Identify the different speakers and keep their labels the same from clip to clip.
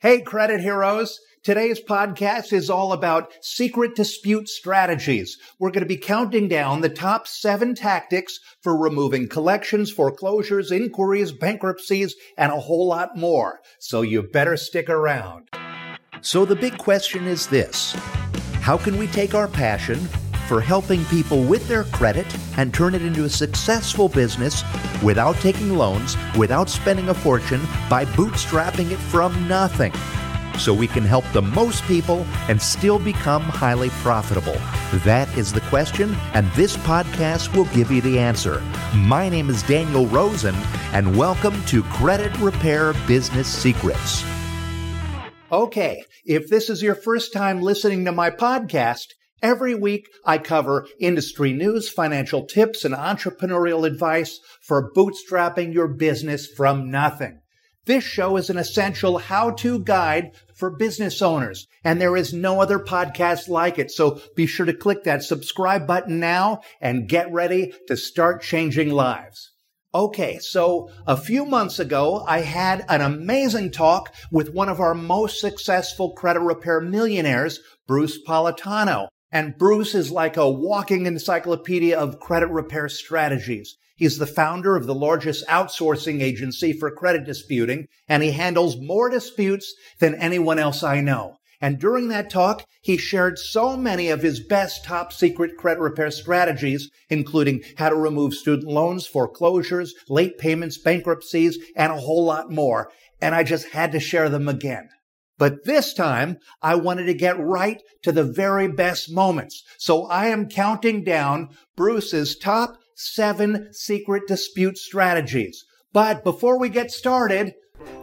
Speaker 1: Hey, credit heroes. Today's podcast is all about secret dispute strategies. We're going to be counting down the top seven tactics for removing collections, foreclosures, inquiries, bankruptcies, and a whole lot more. So you better stick around. So the big question is this. How can we take our passion for helping people with their credit and turn it into a successful business without taking loans, without spending a fortune, by bootstrapping it from nothing. So we can help the most people and still become highly profitable. That is the question, and this podcast will give you the answer. My name is Daniel Rosen, and welcome to Credit Repair Business Secrets. Okay, if this is your first time listening to my podcast, Every week, I cover industry news, financial tips, and entrepreneurial advice for bootstrapping your business from nothing. This show is an essential how-to guide for business owners, and there is no other podcast like it. So be sure to click that subscribe button now and get ready to start changing lives. Okay, so a few months ago, I had an amazing talk with one of our most successful credit repair millionaires, Bruce Politano. And Bruce is like a walking encyclopedia of credit repair strategies. He's the founder of the largest outsourcing agency for credit disputing, and he handles more disputes than anyone else I know. And during that talk, he shared so many of his best top secret credit repair strategies, including how to remove student loans, foreclosures, late payments, bankruptcies, and a whole lot more. And I just had to share them again. But this time, I wanted to get right to the very best moments. So I am counting down Bruce's top seven secret dispute strategies. But before we get started,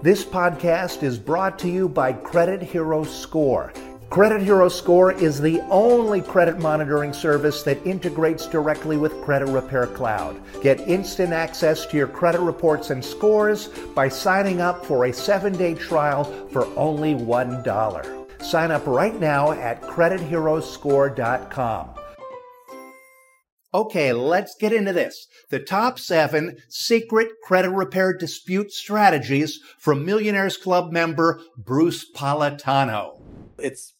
Speaker 1: this podcast is brought to you by Credit Hero Score. Credit Hero Score is the only credit monitoring service that integrates directly with Credit Repair Cloud. Get instant access to your credit reports and scores by signing up for a seven day trial for only $1. Sign up right now at CreditHeroScore.com. Okay, let's get into this. The top seven secret credit repair dispute strategies from Millionaires Club member Bruce Politano.
Speaker 2: It's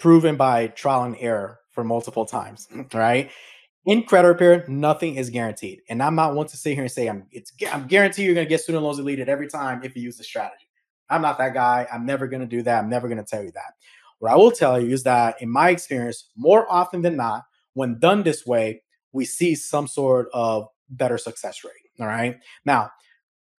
Speaker 2: proven by trial and error for multiple times, right? In credit repair, nothing is guaranteed. And I'm not one to sit here and say I'm it's I'm guaranteed you're gonna get student loans deleted every time if you use the strategy. I'm not that guy. I'm never gonna do that. I'm never gonna tell you that. What I will tell you is that in my experience, more often than not, when done this way, we see some sort of better success rate. All right. Now,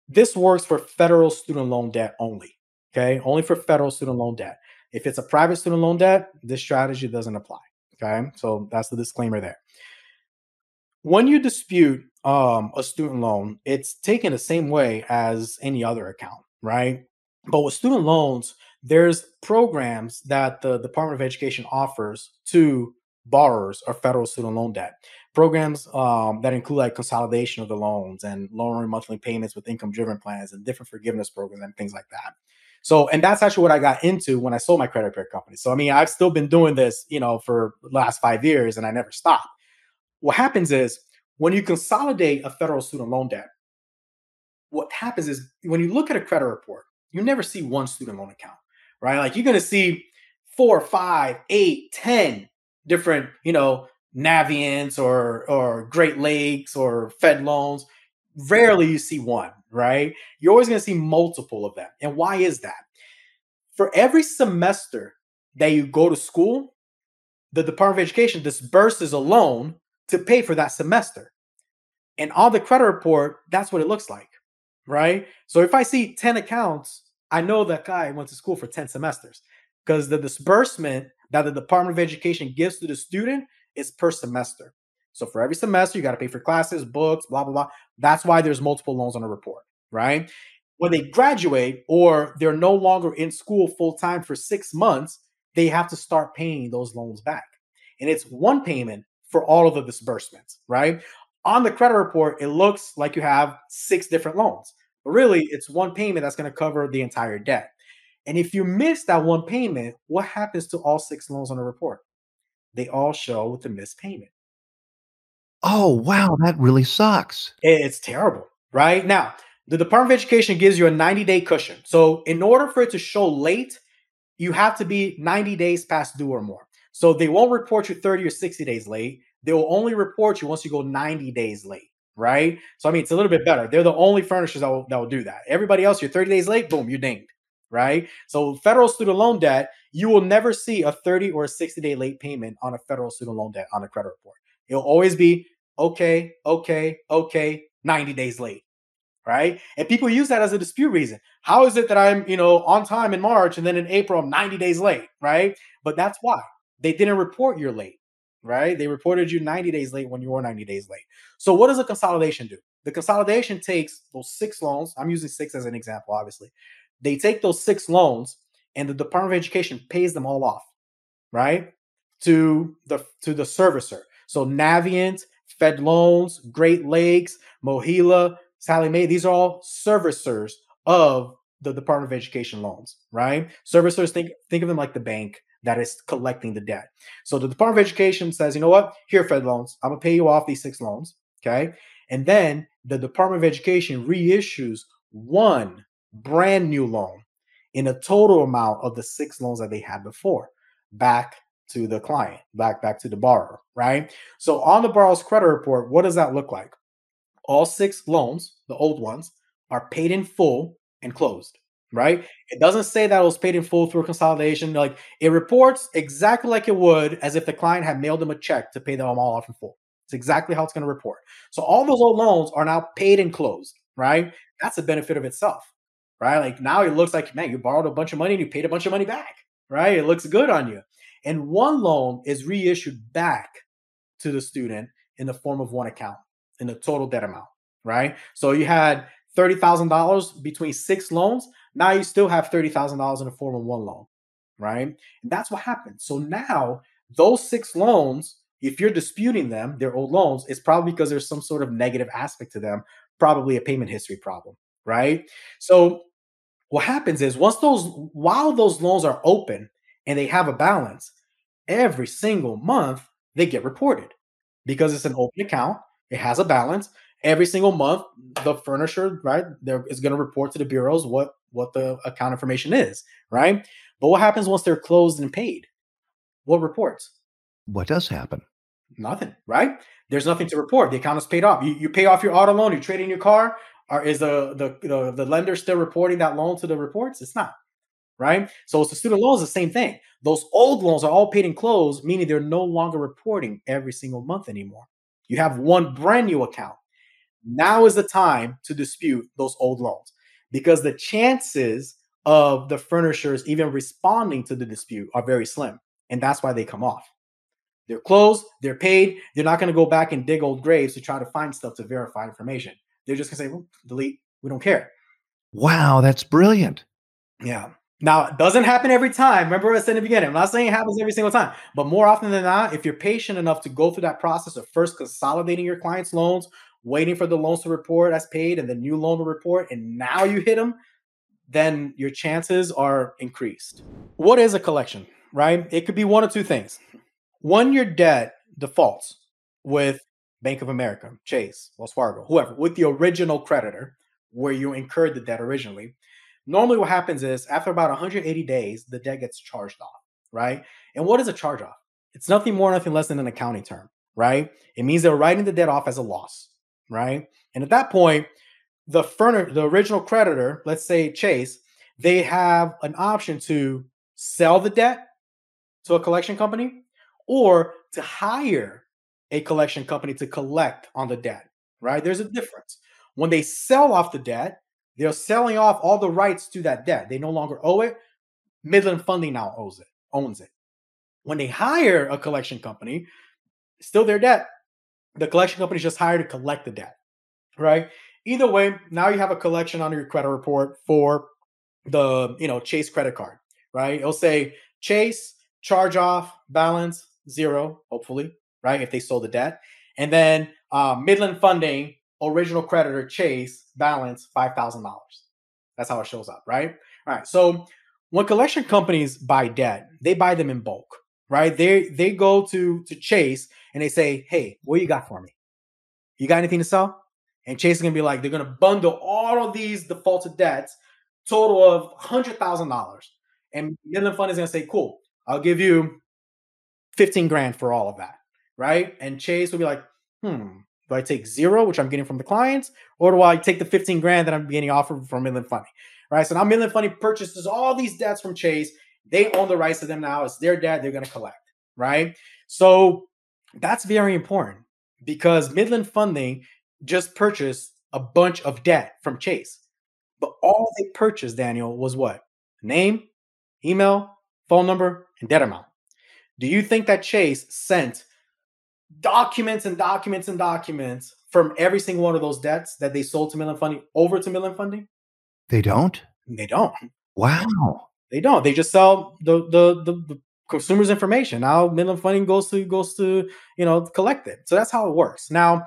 Speaker 2: this works for federal student loan debt only. Okay. Only for federal student loan debt. If it's a private student loan debt, this strategy doesn't apply. Okay. So that's the disclaimer there. When you dispute um, a student loan, it's taken the same way as any other account, right? But with student loans, there's programs that the Department of Education offers to borrowers of federal student loan debt. Programs um, that include like consolidation of the loans and lowering monthly payments with income driven plans and different forgiveness programs and things like that. So, and that's actually what I got into when I sold my credit repair company. So, I mean, I've still been doing this, you know, for last five years and I never stopped. What happens is when you consolidate a federal student loan debt, what happens is when you look at a credit report, you never see one student loan account, right? Like you're going to see four, five, eight, ten different, you know, Navients or or Great Lakes or Fed loans. Rarely you see one, right? You're always going to see multiple of them. And why is that? For every semester that you go to school, the Department of Education disburses a loan to pay for that semester. And on the credit report, that's what it looks like, right? So if I see 10 accounts, I know that guy went to school for 10 semesters because the disbursement that the Department of Education gives to the student is per semester. So for every semester, you got to pay for classes, books, blah, blah, blah. That's why there's multiple loans on a report right? When they graduate or they're no longer in school full time for six months, they have to start paying those loans back. And it's one payment for all of the disbursements, right? On the credit report, it looks like you have six different loans, but really it's one payment that's going to cover the entire debt. And if you miss that one payment, what happens to all six loans on the report? They all show with the missed payment.
Speaker 1: Oh, wow. That really sucks.
Speaker 2: It's terrible, right? Now, the Department of Education gives you a 90 day cushion. So, in order for it to show late, you have to be 90 days past due or more. So, they won't report you 30 or 60 days late. They will only report you once you go 90 days late, right? So, I mean, it's a little bit better. They're the only furnishers that will, that will do that. Everybody else, you're 30 days late, boom, you're dinged, right? So, federal student loan debt, you will never see a 30 or a 60 day late payment on a federal student loan debt on a credit report. It'll always be okay, okay, okay, 90 days late right? And people use that as a dispute reason. How is it that I'm, you know, on time in March and then in April I'm 90 days late, right? But that's why they didn't report you're late, right? They reported you 90 days late when you were 90 days late. So what does a consolidation do? The consolidation takes those six loans. I'm using six as an example, obviously. They take those six loans and the Department of Education pays them all off, right? To the to the servicer. So Navient, Fed Loans, Great Lakes, MOHELA, Sallie Mae, these are all servicers of the Department of Education loans, right? Servicers think think of them like the bank that is collecting the debt. So the Department of Education says, you know what? Here, Fed loans, I'm gonna pay you off these six loans, okay? And then the Department of Education reissues one brand new loan in a total amount of the six loans that they had before back to the client, back back to the borrower, right? So on the borrower's credit report, what does that look like? all six loans, the old ones, are paid in full and closed, right? It doesn't say that it was paid in full through consolidation. Like it reports exactly like it would as if the client had mailed them a check to pay them all off in full. It's exactly how it's going to report. So all those old loans are now paid and closed, right? That's a benefit of itself, right? Like now it looks like, man, you borrowed a bunch of money and you paid a bunch of money back, right? It looks good on you. And one loan is reissued back to the student in the form of one account in the total debt amount, right? So you had $30,000 between six loans. Now you still have $30,000 in the form of one loan, right? And that's what happened. So now those six loans, if you're disputing them, they're old loans, it's probably because there's some sort of negative aspect to them, probably a payment history problem, right? So what happens is once those, while those loans are open and they have a balance, every single month they get reported because it's an open account it has a balance. Every single month, the furnisher, right, there is going to report to the bureaus what what the account information is, right? But what happens once they're closed and paid? What reports?
Speaker 1: What does happen?
Speaker 2: Nothing, right? There's nothing to report. The account is paid off. You, you pay off your auto loan. You trade in your car. Or is the, the the the lender still reporting that loan to the reports? It's not, right? So it's the student loans, the same thing. Those old loans are all paid and closed, meaning they're no longer reporting every single month anymore. You have one brand new account. Now is the time to dispute those old loans because the chances of the furnishers even responding to the dispute are very slim. And that's why they come off. They're closed, they're paid. They're not going to go back and dig old graves to try to find stuff to verify information. They're just going to say, well, delete, we don't care.
Speaker 1: Wow, that's brilliant.
Speaker 2: Yeah. Now, it doesn't happen every time. Remember what I said in the beginning. I'm not saying it happens every single time, but more often than not, if you're patient enough to go through that process of first consolidating your client's loans, waiting for the loans to report as paid, and the new loan to report, and now you hit them, then your chances are increased. What is a collection, right? It could be one or two things. One, your debt defaults with Bank of America, Chase, Wells Fargo, whoever, with the original creditor where you incurred the debt originally normally what happens is after about 180 days, the debt gets charged off, right? And what is a charge off? It's nothing more, nothing less than an accounting term, right? It means they're writing the debt off as a loss, right? And at that point, the furnisher, the original creditor, let's say Chase, they have an option to sell the debt to a collection company or to hire a collection company to collect on the debt, right? There's a difference. When they sell off the debt, they're selling off all the rights to that debt. They no longer owe it. Midland Funding now owes it, owns it. When they hire a collection company, still their debt. The collection company is just hired to collect the debt, right? Either way, now you have a collection on your credit report for the you know Chase credit card, right? It'll say Chase charge off balance zero, hopefully, right? If they sold the debt, and then uh, Midland Funding original creditor Chase balance $5,000. That's how it shows up, right? All right. So when collection companies buy debt, they buy them in bulk, right? They they go to to Chase and they say, "Hey, what you got for me? You got anything to sell? And Chase is gonna be like, they're gonna bundle all of these defaulted debts, total of hundred thousand dollars. And Midland Fund is gonna say, cool, I'll give you 15 grand for all of that. Right. And Chase will be like, hmm, do I take zero, which I'm getting from the clients, or do I take the 15 grand that I'm getting offered from Midland Funding? Right. So now Midland Funding purchases all these debts from Chase. They own the rights to them now. It's their debt they're going to collect. Right. So that's very important because Midland Funding just purchased a bunch of debt from Chase. But all they purchased, Daniel, was what? Name, email, phone number, and debt amount. Do you think that Chase sent documents and documents and documents from every single one of those debts that they sold to Midland Funding over to Midland Funding?
Speaker 1: They don't?
Speaker 2: They don't.
Speaker 1: Wow.
Speaker 2: They don't. They just sell the the the, the consumers' information. Now Midland Funding goes to goes to you know collect it. So that's how it works. Now,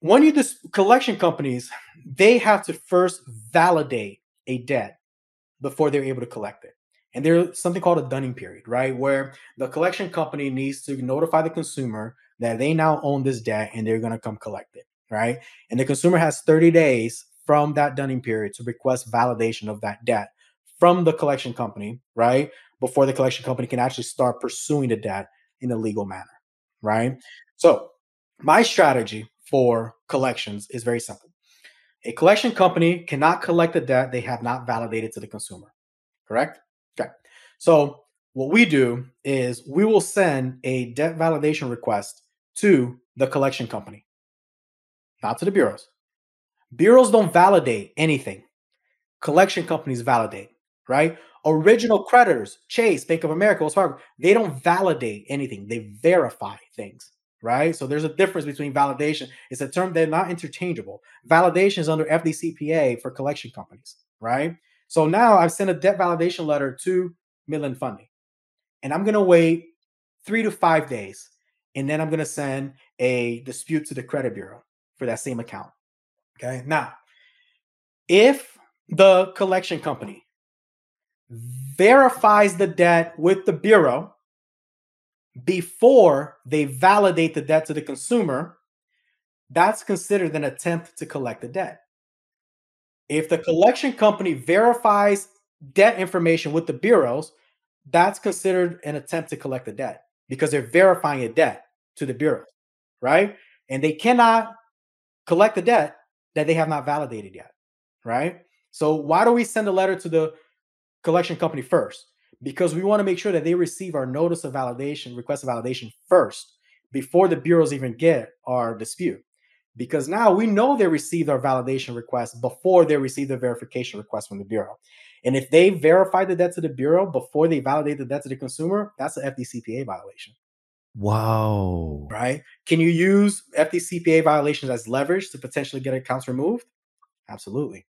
Speaker 2: when you just collection companies, they have to first validate a debt before they're able to collect it. And there's something called a dunning period, right? Where the collection company needs to notify the consumer that they now own this debt and they're going to come collect it, right? And the consumer has 30 days from that dunning period to request validation of that debt from the collection company, right? Before the collection company can actually start pursuing the debt in a legal manner, right? So, my strategy for collections is very simple. A collection company cannot collect a debt they have not validated to the consumer, correct? So what we do is we will send a debt validation request to the collection company, not to the bureaus. Bureaus don't validate anything. Collection companies validate, right? Original creditors, Chase, Bank of America, Wells Fargo, they don't validate anything. They verify things, right? So there's a difference between validation. It's a term they're not interchangeable. Validation is under FDCPA for collection companies, right? So now I've sent a debt validation letter to Midland Funding, and I'm going to wait three to five days. And then I'm going to send a dispute to the credit bureau for that same account. Okay. Now, if the collection company verifies the debt with the bureau before they validate the debt to the consumer, that's considered an attempt to collect the debt. If the collection company verifies debt information with the bureaus, that's considered an attempt to collect the debt because they're verifying a debt to the bureau, right? And they cannot collect the debt that they have not validated yet, right? So why do we send a letter to the collection company first? Because we want to make sure that they receive our notice of validation, request of validation first before the bureaus even get our dispute because now we know they received our validation request before they received the verification request from the bureau. And if they verify the debt to the bureau before they validate the debt to the consumer, that's an FDCPA violation.
Speaker 1: Wow.
Speaker 2: Right? Can you use FDCPA violations as leverage to potentially get accounts removed? Absolutely.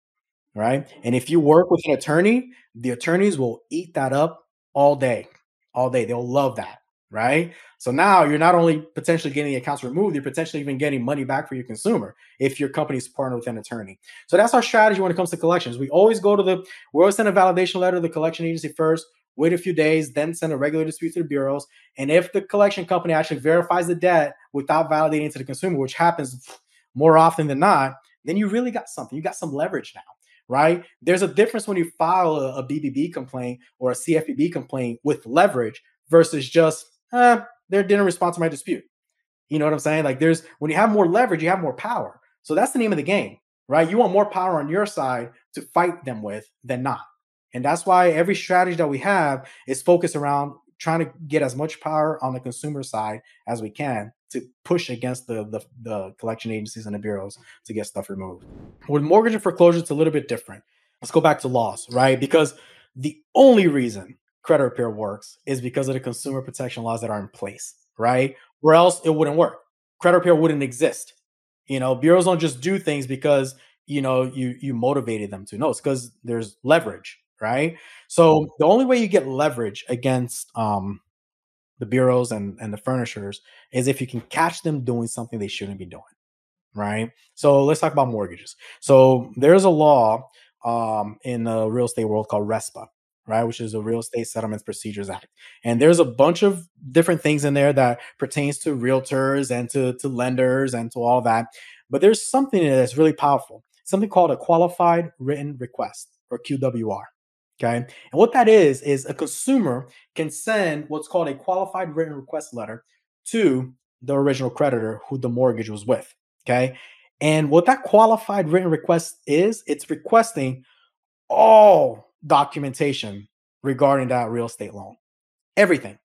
Speaker 2: Right? And if you work with an attorney, the attorneys will eat that up all day. All day. They'll love that right? So now you're not only potentially getting the accounts removed, you're potentially even getting money back for your consumer if your company's partnered with an attorney. So that's our strategy when it comes to collections. We always go to the, we always send a validation letter to the collection agency first, wait a few days, then send a regular dispute to the bureaus. And if the collection company actually verifies the debt without validating to the consumer, which happens more often than not, then you really got something. You got some leverage now right? There's a difference when you file a, a, BBB complaint or a CFPB complaint with leverage versus just eh, they didn't respond to my dispute. You know what I'm saying? Like there's when you have more leverage, you have more power. So that's the name of the game, right? You want more power on your side to fight them with than not. And that's why every strategy that we have is focused around trying to get as much power on the consumer side as we can to push against the, the, the collection agencies and the bureaus to get stuff removed. With mortgage and foreclosure, it's a little bit different. Let's go back to laws, right? Because the only reason credit repair works is because of the consumer protection laws that are in place, right? Where else it wouldn't work. Credit repair wouldn't exist. You know, bureaus don't just do things because you know you you motivated them to. No, it's because there's leverage, right? So the only way you get leverage against um the bureaus and and the furnishers is if you can catch them doing something they shouldn't be doing, right? So let's talk about mortgages. So there's a law um in the real estate world called RESPA, right? Which is the Real Estate Settlements Procedures Act. And there's a bunch of different things in there that pertains to realtors and to, to lenders and to all that. But there's something in it that's really powerful, something called a qualified written request or QWR. Okay. And what that is, is a consumer can send what's called a qualified written request letter to the original creditor who the mortgage was with. Okay. And what that qualified written request is, it's requesting all documentation regarding that real estate loan. Everything.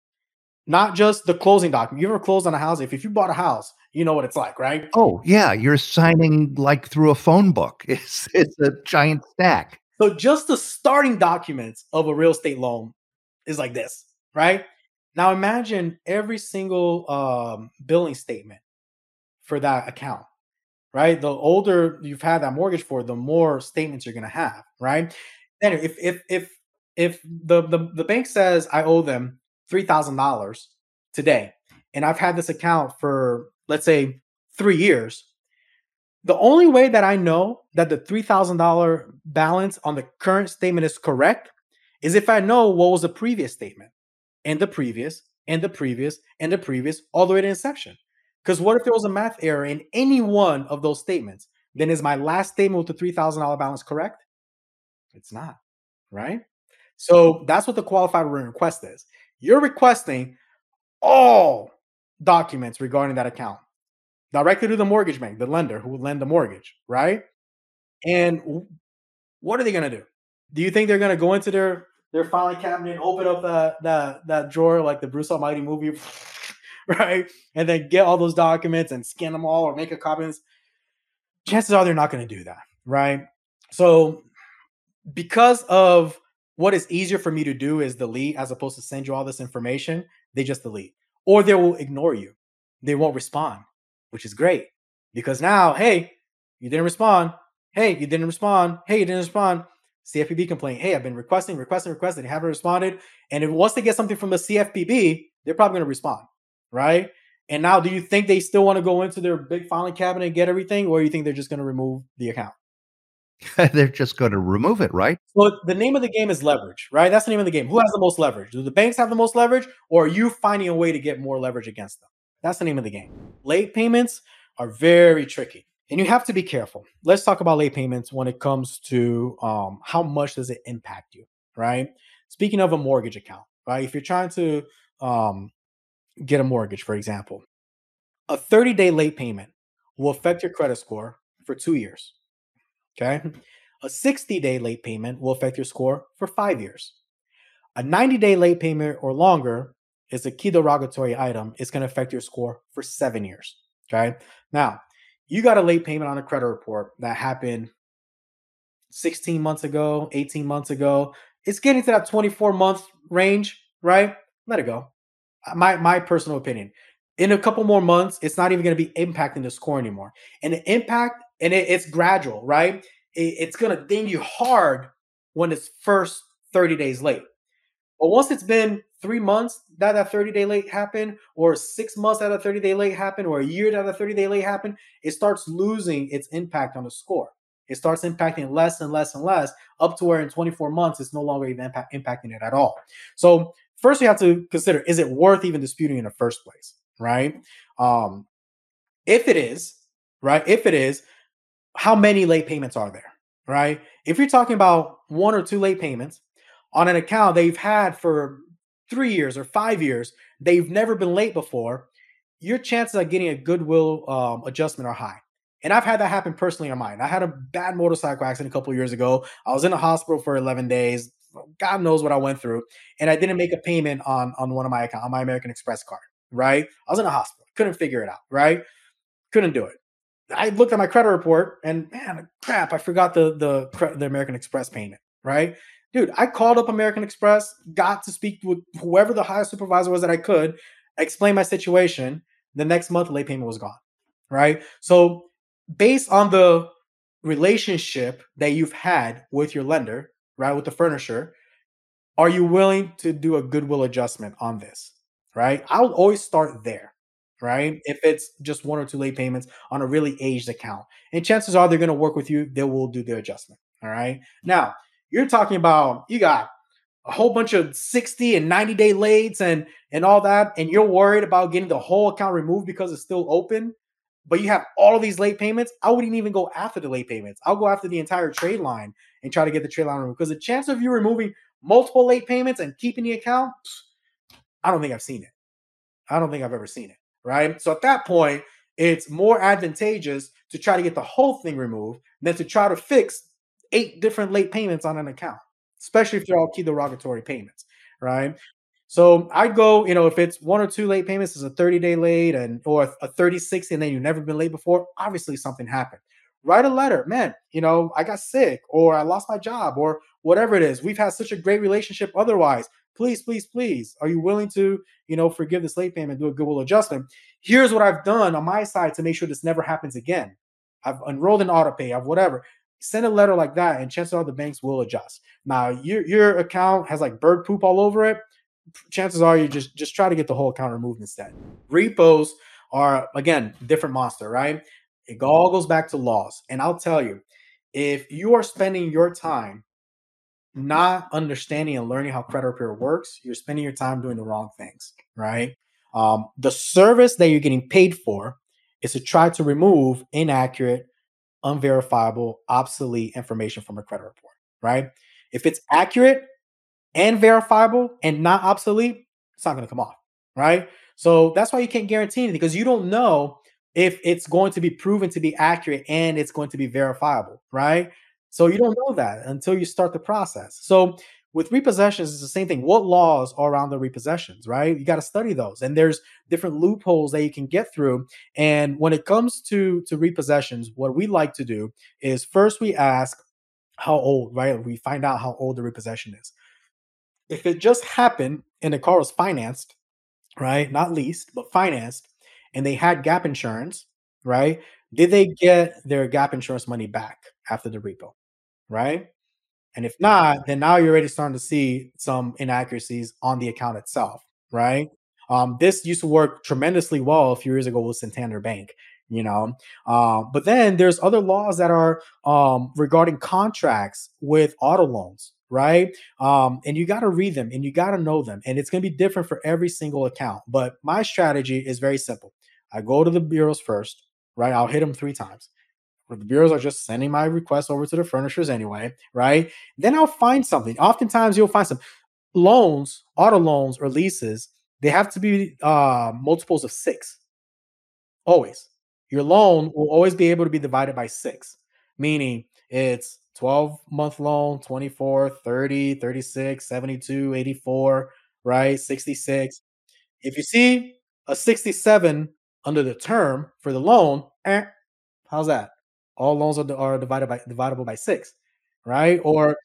Speaker 2: Not just the closing document. You ever closed on a house? If, if you bought a house, you know what it's like, right?
Speaker 1: Oh, yeah. You're signing like through a phone book. It's it's a giant stack.
Speaker 2: So just the starting documents of a real estate loan is like this, right? Now imagine every single um, billing statement for that account, right? The older you've had that mortgage for, the more statements you're going to have, right? If if if if the, the the bank says I owe them three thousand dollars today, and I've had this account for let's say three years, the only way that I know that the three thousand dollar balance on the current statement is correct is if I know what was the previous statement and the previous and the previous and the previous all the way to inception. Because what if there was a math error in any one of those statements? Then is my last statement with the $3,000 balance correct? It's not, right? So that's what the qualified request is. You're requesting all documents regarding that account directly to the mortgage bank, the lender who will lend the mortgage, right? And what are they going to do? Do you think they're going to go into their their filing cabinet, open up that that that drawer like the Bruce Almighty movie, right? And then get all those documents and scan them all or make a copy. Chances are they're not going to do that, right? So because of what is easier for me to do is delete as opposed to send you all this information, they just delete. Or they will ignore you. They won't respond, which is great. Because now, hey, you didn't respond. Hey, you didn't respond. Hey, you didn't respond. CFPB complaint. Hey, I've been requesting, requesting, requesting. They haven't responded. And if once they get something from the CFPB, they're probably going to respond, right? And now, do you think they still want to go into their big filing cabinet and get everything, or do you think they're just going to remove the account?
Speaker 1: they're just going to remove it, right?
Speaker 2: So the name of the game is leverage, right? That's the name of the game. Who has the most leverage? Do the banks have the most leverage, or are you finding a way to get more leverage against them? That's the name of the game. Late payments are very tricky and you have to be careful. Let's talk about late payments when it comes to um, how much does it impact you, right? Speaking of a mortgage account, right? If you're trying to um, get a mortgage, for example, a 30 day late payment will affect your credit score for two years. Okay. A 60 day late payment will affect your score for five years. A 90 day late payment or longer is a key derogatory item. It's going to affect your score for seven years. Okay. Now, you got a late payment on a credit report that happened 16 months ago, 18 months ago. It's getting to that 24 month range, right? Let it go. Uh, my my personal opinion. In a couple more months, it's not even going to be impacting the score anymore. And the impact, and it, it's gradual, right? It, it's to ding you hard when it's first 30 days late. But once it's been three months that that 30 day late happened, or six months that a 30 day late happened, or a year that a 30 day late happened, it starts losing its impact on the score. It starts impacting less and less and less up to where in 24 months it's no longer even impact, impacting it at all. So first you have to consider is it worth even disputing in the first place, right? Um, if it is, right? If it is, how many late payments are there, right? If you're talking about one or two late payments, on an account they've had for three years or five years, they've never been late before, your chances of getting a goodwill um, adjustment are high. And I've had that happen personally on mine. I had a bad motorcycle accident a couple years ago. I was in the hospital for 11 days. God knows what I went through. And I didn't make a payment on, on one of my account, on my American Express card, right? I was in a hospital. Couldn't figure it out, right? Couldn't do it. I looked at my credit report and man, crap, I forgot the the the American Express payment, right? dude, I called up American Express, got to speak with whoever the highest supervisor was that I could, explain my situation. The next month, late payment was gone. Right. So, based on the relationship that you've had with your lender, right, with the furnisher, are you willing to do a goodwill adjustment on this? Right. I would always start there. Right. If it's just one or two late payments on a really aged account, and chances are they're going to work with you, they will do their adjustment. All right. Now, you're talking about you got a whole bunch of 60 and 90 day lates and and all that, and you're worried about getting the whole account removed because it's still open. but you have all of these late payments, I wouldn't even go after the late payments. I'll go after the entire trade line and try to get the trade line removed. Because the chance of you removing multiple late payments and keeping the account, I don't think I've seen it. I don't think I've ever seen it. Right. So at that point, it's more advantageous to try to get the whole thing removed than to try to fix eight different late payments on an account, especially if they're all key derogatory payments. Right. So I'd go, you know, if it's one or two late payments, it's a 30 day late and or a 36 and then you've never been late before, obviously something happened. Write a letter, man, you know, I got sick or I lost my job or whatever it is. We've had such a great relationship otherwise. Please, please, please. Are you willing to, you know, forgive this late payment, do a goodwill adjustment? Here's what I've done on my side to make sure this never happens again. I've enrolled in auto pay, I've whatever. Send a letter like that, and chances are the banks will adjust. Now, your your account has like bird poop all over it chances are you just just try to get the whole account removed instead. Repos are again different monster, right? It all goes back to laws, and I'll tell you, if you are spending your time not understanding and learning how credit repair works, you're spending your time doing the wrong things, right? Um, the service that you're getting paid for is to try to remove inaccurate, unverifiable, obsolete information from a credit report, right? If it's accurate, and verifiable and not obsolete, it's not going to come off, right? So that's why you can't guarantee anything because you don't know if it's going to be proven to be accurate and it's going to be verifiable, right? So you don't know that until you start the process. So with repossessions, it's the same thing. What laws are around the repossessions, right? You got to study those, and there's different loopholes that you can get through. And when it comes to to repossessions, what we like to do is first we ask how old, right? We find out how old the repossession is if it just happened and the car was financed, right? Not leased, but financed, and they had gap insurance, right? Did they get their gap insurance money back after the repo, right? And if not, then now you're already starting to see some inaccuracies on the account itself, right? Um, this used to work tremendously well a few years ago with Santander Bank, you know. Uh, but then there's other laws that are um, regarding contracts with auto loans, right? Um, and you got to read them and you got to know them. And it's going to be different for every single account. But my strategy is very simple. I go to the bureaus first, right? I'll hit them three times. The bureaus are just sending my request over to the furnishers anyway, right? Then I'll find something. Oftentimes you'll find some loans, auto loans or leases. They have to be uh, multiples of six. Always. Your loan will always be able to be divided by six, meaning it's 12 month loan, 24, 30, 36, 72, 84, right? 66. If you see a 67 under the term for the loan, eh, how's that? All loans are, are divided by dividable by six, right? Or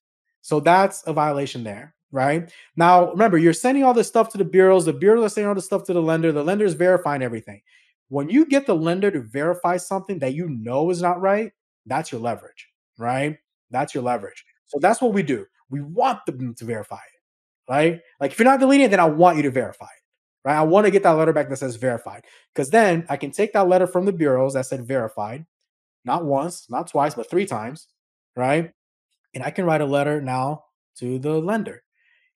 Speaker 2: so that's a violation there, right? Now remember, you're sending all this stuff to the bureaus. The bureaus are sending all this stuff to the lender. The lender is verifying everything. When you get the lender to verify something that you know is not right, that's your leverage, right? That's your leverage. So that's what we do. We want them to verify it, right? Like if you're not deleting it, then I want you to verify it, right? I want to get that letter back that says verified because then I can take that letter from the bureaus that said verified, not once, not twice, but three times, right? And I can write a letter now to the lender.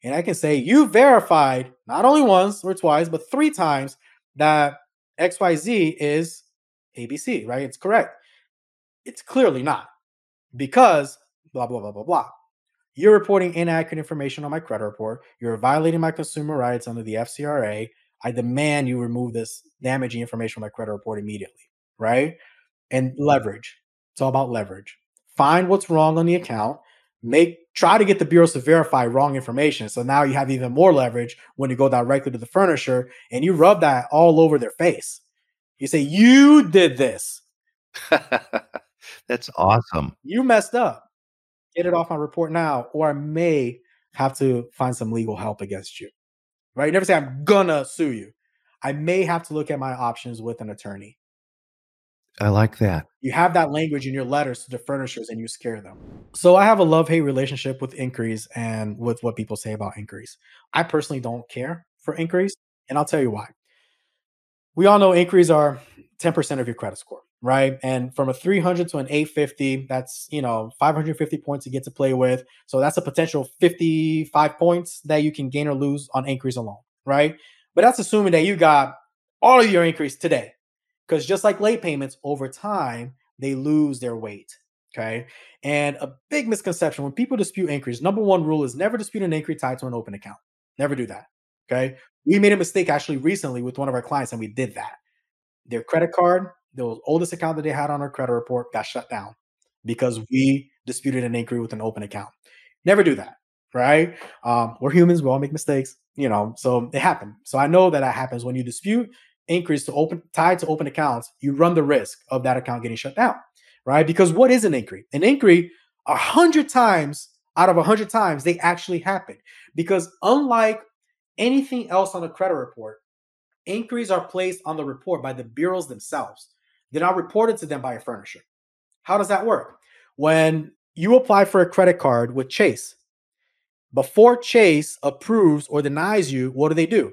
Speaker 2: And I can say, you verified not only once or twice, but three times that XYZ is ABC, right? It's correct. It's clearly not because blah, blah, blah, blah, blah. You're reporting inaccurate information on my credit report. You're violating my consumer rights under the FCRA. I demand you remove this damaging information from my credit report immediately, right? And leverage. It's all about leverage. Find what's wrong on the account. Make try to get the bureaus to verify wrong information. So now you have even more leverage when you go directly to the furnisher and you rub that all over their face. You say, You did this.
Speaker 1: That's awesome.
Speaker 2: You messed up. Get it off my report now, or I may have to find some legal help against you. Right? never say I'm gonna sue you. I may have to look at my options with an attorney.
Speaker 1: I like that.
Speaker 2: You have that language in your letters to the furnishers and you scare them. So I have a love hate relationship with inquiries and with what people say about inquiries. I personally don't care for inquiries, and I'll tell you why. We all know inquiries are 10% of your credit score right? And from a 300 to an 850, that's, you know, 550 points you get to play with. So that's a potential 55 points that you can gain or lose on inquiries alone, right? But that's assuming that you got all of your inquiries today. Because just like late payments, over time, they lose their weight. Okay. And a big misconception when people dispute inquiries, number one rule is never dispute an inquiry tied to an open account. Never do that. Okay. We made a mistake actually recently with one of our clients and we did that. Their credit card, the oldest account that they had on our credit report, got shut down because we disputed an inquiry with an open account. Never do that. Right. Um, we're humans. We all make mistakes, you know, so it happened. So I know that that happens when you dispute inquiries to open tied to open accounts, you run the risk of that account getting shut down right? Because what is an inquiry? An inquiry, a hundred times out of a hundred times, they actually happen. Because unlike anything else on a credit report, inquiries are placed on the report by the bureaus themselves. They're not reported to them by a furnisher. How does that work? When you apply for a credit card with Chase, before Chase approves or denies you, what do they do?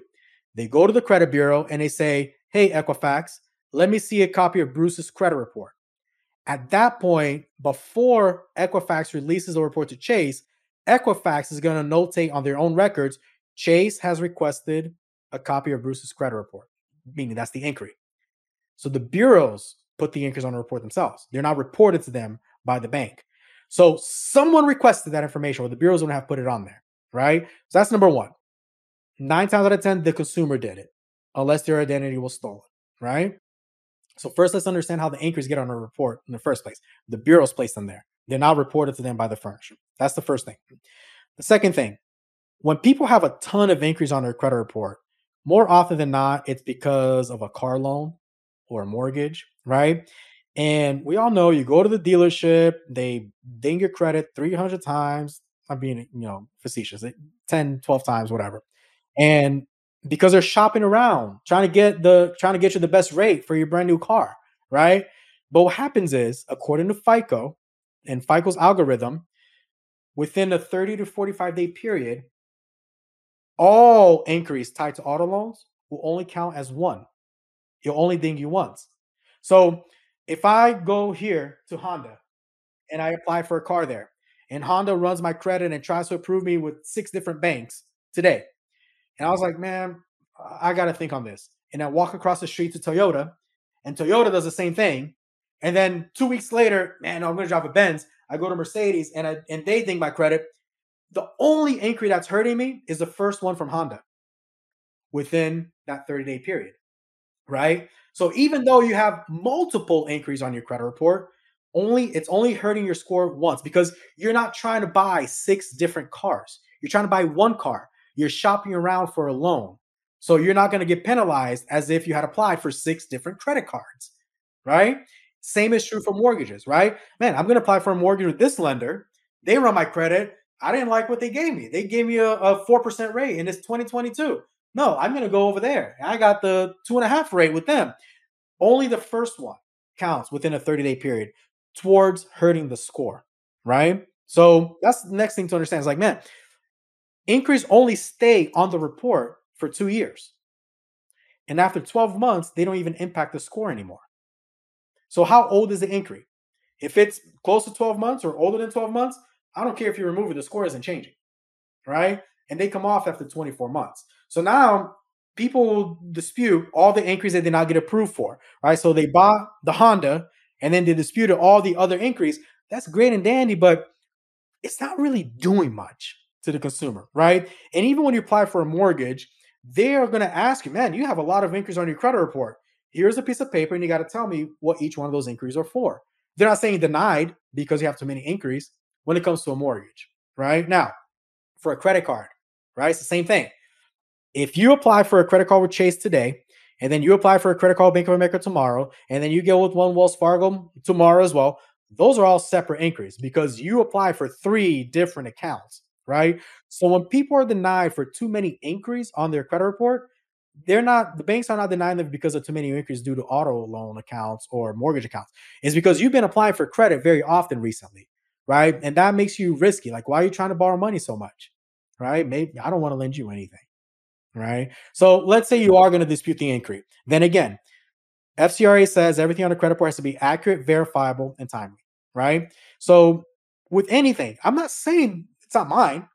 Speaker 2: They go to the credit bureau and they say, Hey, Equifax, let me see a copy of Bruce's credit report. At that point, before Equifax releases the report to Chase, Equifax is going to notate on their own records Chase has requested a copy of Bruce's credit report, meaning that's the inquiry. So the bureaus put the inquiries on the report themselves. They're not reported to them by the bank. So someone requested that information, or the bureaus would have put it on there, right? So that's number one. Nine times out of 10, the consumer did it, unless their identity was stolen, right? So first, let's understand how the inquiries get on a report in the first place. The bureaus place them there. They're not reported to them by the furnisher. That's the first thing. The second thing, when people have a ton of inquiries on their credit report, more often than not, it's because of a car loan or a mortgage, right? And we all know you go to the dealership, they ding your credit 300 times. I'm being, you know, facetious, eh, 10, 12 times, whatever. And because they're shopping around trying to get the trying to get you the best rate for your brand new car, right? But what happens is, according to FICO and FICO's algorithm, within a 30 to 45 day period, all inquiries tied to auto loans will only count as one. It'll only ding you once. So if I go here to Honda and I apply for a car there, and Honda runs my credit and tries to approve me with six different banks today, and I was like, man, I got to think on this. And I walk across the street to Toyota, and Toyota does the same thing. And then two weeks later, man, I'm going to drive a Benz. I go to Mercedes, and I, and they think my credit. The only inquiry that's hurting me is the first one from Honda within that 30 day period, right? So even though you have multiple inquiries on your credit report, only it's only hurting your score once because you're not trying to buy six different cars. You're trying to buy one car you're shopping around for a loan. So you're not going to get penalized as if you had applied for six different credit cards, right? Same is true for mortgages, right? Man, I'm going to apply for a mortgage with this lender. They run my credit. I didn't like what they gave me. They gave me a, a 4% rate and it's 2022. No, I'm going to go over there. I got the two and a half rate with them. Only the first one counts within a 30 day period towards hurting the score, right? So that's the next thing to understand. Is like, man, Inquiries only stay on the report for two years. And after 12 months, they don't even impact the score anymore. So, how old is the inquiry? If it's close to 12 months or older than 12 months, I don't care if you remove it, the score isn't changing. Right? And they come off after 24 months. So now people dispute all the inquiries that they did not get approved for. Right? So they bought the Honda and then they disputed all the other inquiries. That's great and dandy, but it's not really doing much to the consumer, right? And even when you apply for a mortgage, they are going to ask you, man, you have a lot of inquiries on your credit report. Here's a piece of paper, and you got to tell me what each one of those inquiries are for. They're not saying denied because you have too many inquiries when it comes to a mortgage, right? Now, for a credit card, right? It's the same thing. If you apply for a credit card with Chase today, and then you apply for a credit card with Bank of America tomorrow, and then you go with one Wells Fargo tomorrow as well, those are all separate inquiries because you apply for three different accounts right? So when people are denied for too many inquiries on their credit report, they're not the banks are not denying them because of too many inquiries due to auto loan accounts or mortgage accounts. It's because you've been applying for credit very often recently, right? And that makes you risky. Like, why are you trying to borrow money so much? Right? Maybe I don't want to lend you anything. Right. So let's say you are going to dispute the inquiry. Then again, FCRA says everything on the credit report has to be accurate, verifiable, and timely. Right. So with anything, I'm not saying it's not mine.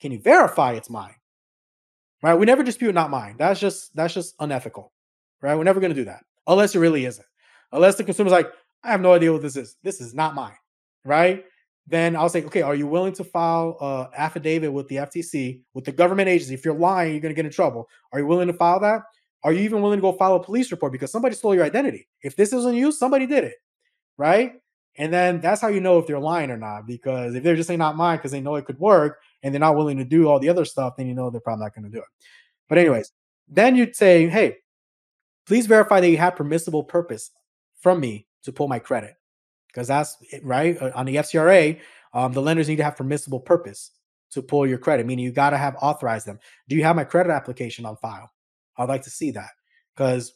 Speaker 2: Can you verify it's mine? Right? We never dispute not mine. That's just that's just unethical. Right? We're never going to do that. unless it really isn't. Unless the consumer's like, I have no idea what this is. This is not mine, right? Then I'll say, okay, are you willing to file an affidavit with the FTC, with the government agency? If you're lying, you're going to get in trouble. Are you willing to file that? Are you even willing to go file a police report because somebody stole your identity? If this isn't you, somebody did it, right? And then that's how you know if they're lying or not. Because if they're just saying not mine because they know it could work and they're not willing to do all the other stuff, then you know they're probably not going to do it. But anyways, then you'd say, hey, please verify that you have permissible purpose from me to pull my credit. Because that's right uh, on the FCRA, um, the lenders need to have permissible purpose to pull your credit, meaning you got to have authorized them. Do you have my credit application on file? I'd like to see that because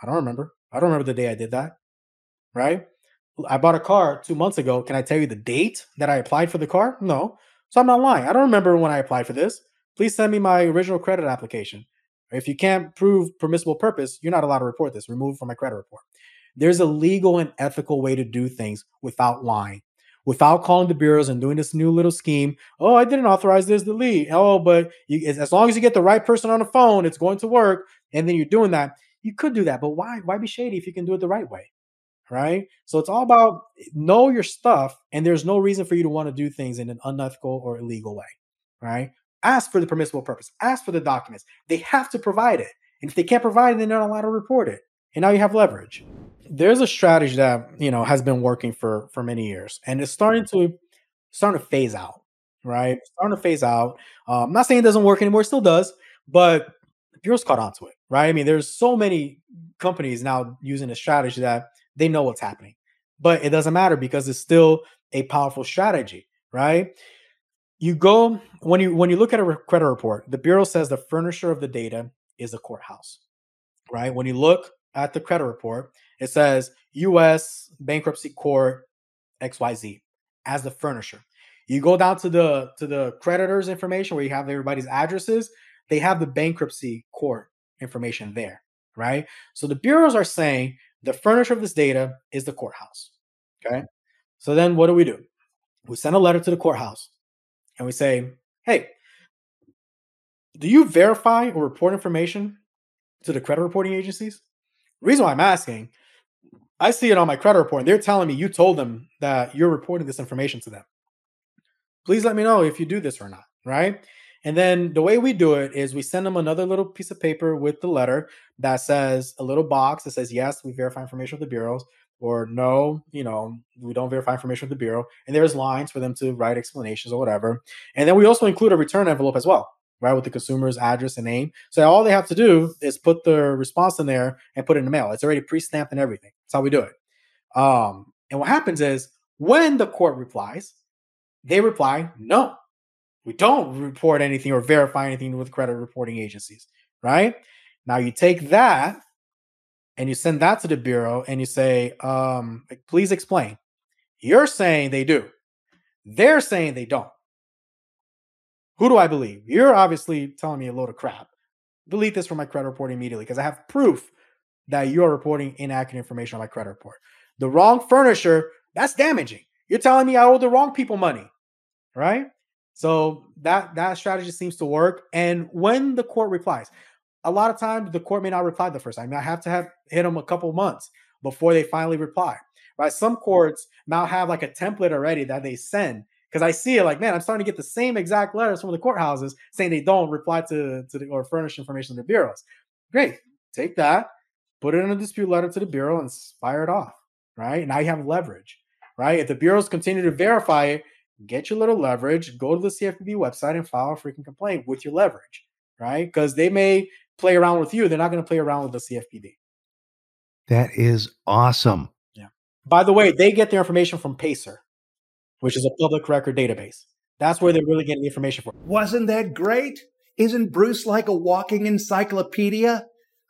Speaker 2: I don't remember. I don't remember the day I did that. Right? I bought a car two months ago. Can I tell you the date that I applied for the car? No. So I'm not lying. I don't remember when I applied for this. Please send me my original credit application. If you can't prove permissible purpose, you're not allowed to report this. Remove from my credit report. There's a legal and ethical way to do things without lying, without calling the bureaus and doing this new little scheme. Oh, I didn't authorize this delete. Oh, but you, as long as you get the right person on the phone, it's going to work. And then you're doing that. You could do that, but why? Why be shady if you can do it the right way? Right. So it's all about know your stuff, and there's no reason for you to want to do things in an unethical or illegal way. Right. Ask for the permissible purpose. Ask for the documents. They have to provide it. And if they can't provide it, then they're not allowed to report it. And now you have leverage. There's a strategy that you know has been working for for many years, and it's starting to starting to phase out. Right, starting to phase out. Um, I'm not saying it doesn't work anymore; it still does, but the bureau's caught on to it. Right. I mean, there's so many companies now using a strategy that they know what's happening, but it doesn't matter because it's still a powerful strategy. Right? You go when you when you look at a credit report the bureau says the furnisher of the data is the courthouse right? When you look at the credit report it says us bankruptcy court xyz as the furnisher you go down to the to the creditors information where you have everybody's addresses they have the bankruptcy court information there right? So the bureaus are saying the furnisher of this data is the courthouse okay so then what do we do we send a letter to the courthouse and we say, hey, do you verify or report information to the credit reporting agencies? Reason why I'm asking, I see it on my credit report and they're telling me you told them that you're reporting this information to them. Please let me know if you do this or not, right? And then the way we do it is we send them another little piece of paper with the letter that says a little box that says, yes, we verify information with the bureaus or no, you know, we don't verify information with the bureau. And there's lines for them to write explanations or whatever. And then we also include a return envelope as well, right, with the consumer's address and name. So all they have to do is put their response in there and put it in the mail. It's already pre-stamped and everything. That's how we do it. Um, and what happens is when the court replies, they reply, no, we don't report anything or verify anything with credit reporting agencies, right? Now you take that and you send that to the bureau and you say, um, please explain. You're saying they do. They're saying they don't. Who do I believe? You're obviously telling me a load of crap. Delete this from my credit report immediately because I have proof that you're reporting inaccurate information on my credit report. The wrong furnisher, that's damaging. You're telling me I owe the wrong people money, right? So that that strategy seems to work. And when the court replies, a lot of times the court may not reply the first time. I have to have hit them a couple months before they finally reply. Right? Some courts now have like a template already that they send because I see it like, man, I'm starting to get the same exact letters from the courthouses saying they don't reply to, to the, or furnish information to the bureaus. Great, take that, put it in a dispute letter to the bureau, and fire it off. Right now you have leverage. Right, if the bureaus continue to verify it, get your little leverage. Go to the CFPB website and file a freaking complaint with your leverage. Right, because they may play around with you, they're not going to play around with the CFPB.
Speaker 1: That is awesome.
Speaker 2: Yeah. By the way, they get their information from Pacer, which is a public record database. That's where they're really getting the information from.
Speaker 1: Wasn't that great? Isn't Bruce like a walking encyclopedia?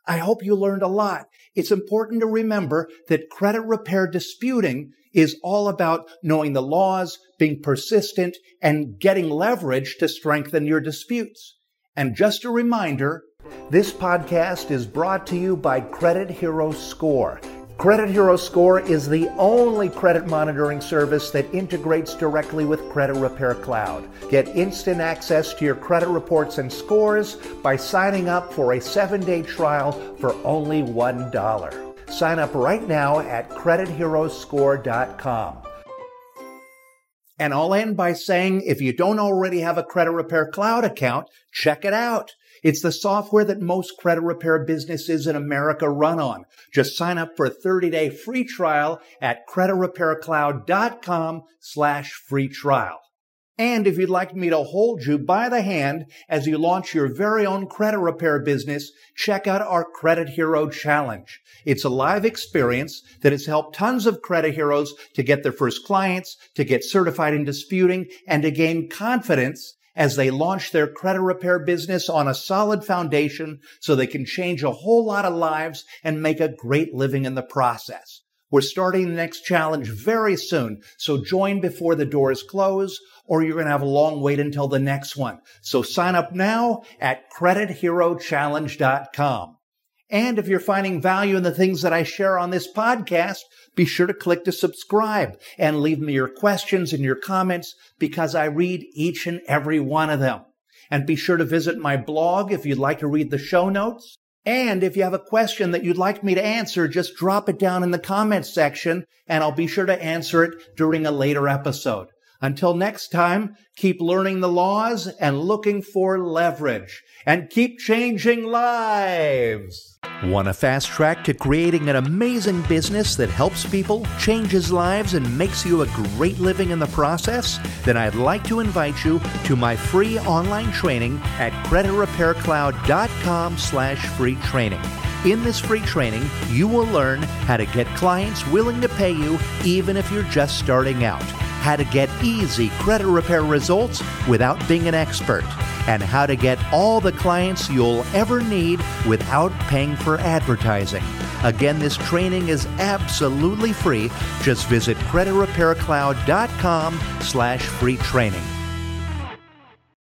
Speaker 1: I hope you learned a lot. It's important to remember that credit repair disputing is all about knowing the laws, being persistent, and getting leverage to strengthen your disputes. And just a reminder, this podcast is brought to you by Credit Hero Score. Credit Hero Score is the only credit monitoring service that integrates directly with Credit Repair Cloud. Get instant access to your credit reports and scores by signing up for a seven day trial for only $1. Sign up right now at CreditHeroScore.com. And I'll end by saying if you don't already have a Credit Repair Cloud account, check it out. It's the software that most credit repair businesses in America run on. Just sign up for a 30-day free trial at creditrepaircloud.com slash free trial. And if you'd like me to hold you by the hand as you launch your very own credit repair business, check out our Credit Hero Challenge. It's a live experience that has helped tons of credit heroes to get their first clients, to get certified in disputing, and to gain confidence as they launch their credit repair business on a solid foundation so they can change a whole lot of lives and make a great living in the process. We're starting the next challenge very soon, so join before the doors close or you're going to have a long wait until the next one. So sign up now at creditherochallenge.com. And if you're finding value in the things that I share on this podcast, be sure to click to subscribe and leave me your questions and your comments because I read each and every one of them. And be sure to visit my blog if you'd like to read the show notes. And if you have a question that you'd like me to answer, just drop it down in the comments section and I'll be sure to answer it during a later episode. Until next time, keep learning the laws and looking for leverage and keep changing lives. Want a fast track to creating an amazing business that helps people, changes lives, and makes you a great living in the process? Then I'd like to invite you to my free online training at creditrepaircloud.com slash free training. In this free training, you will learn how to get clients willing to pay you even if you're just starting out how to get easy credit repair results without being an expert, and how to get all the clients you'll ever need without paying for advertising. Again, this training is absolutely free. Just visit creditrepaircloud.com slash free training.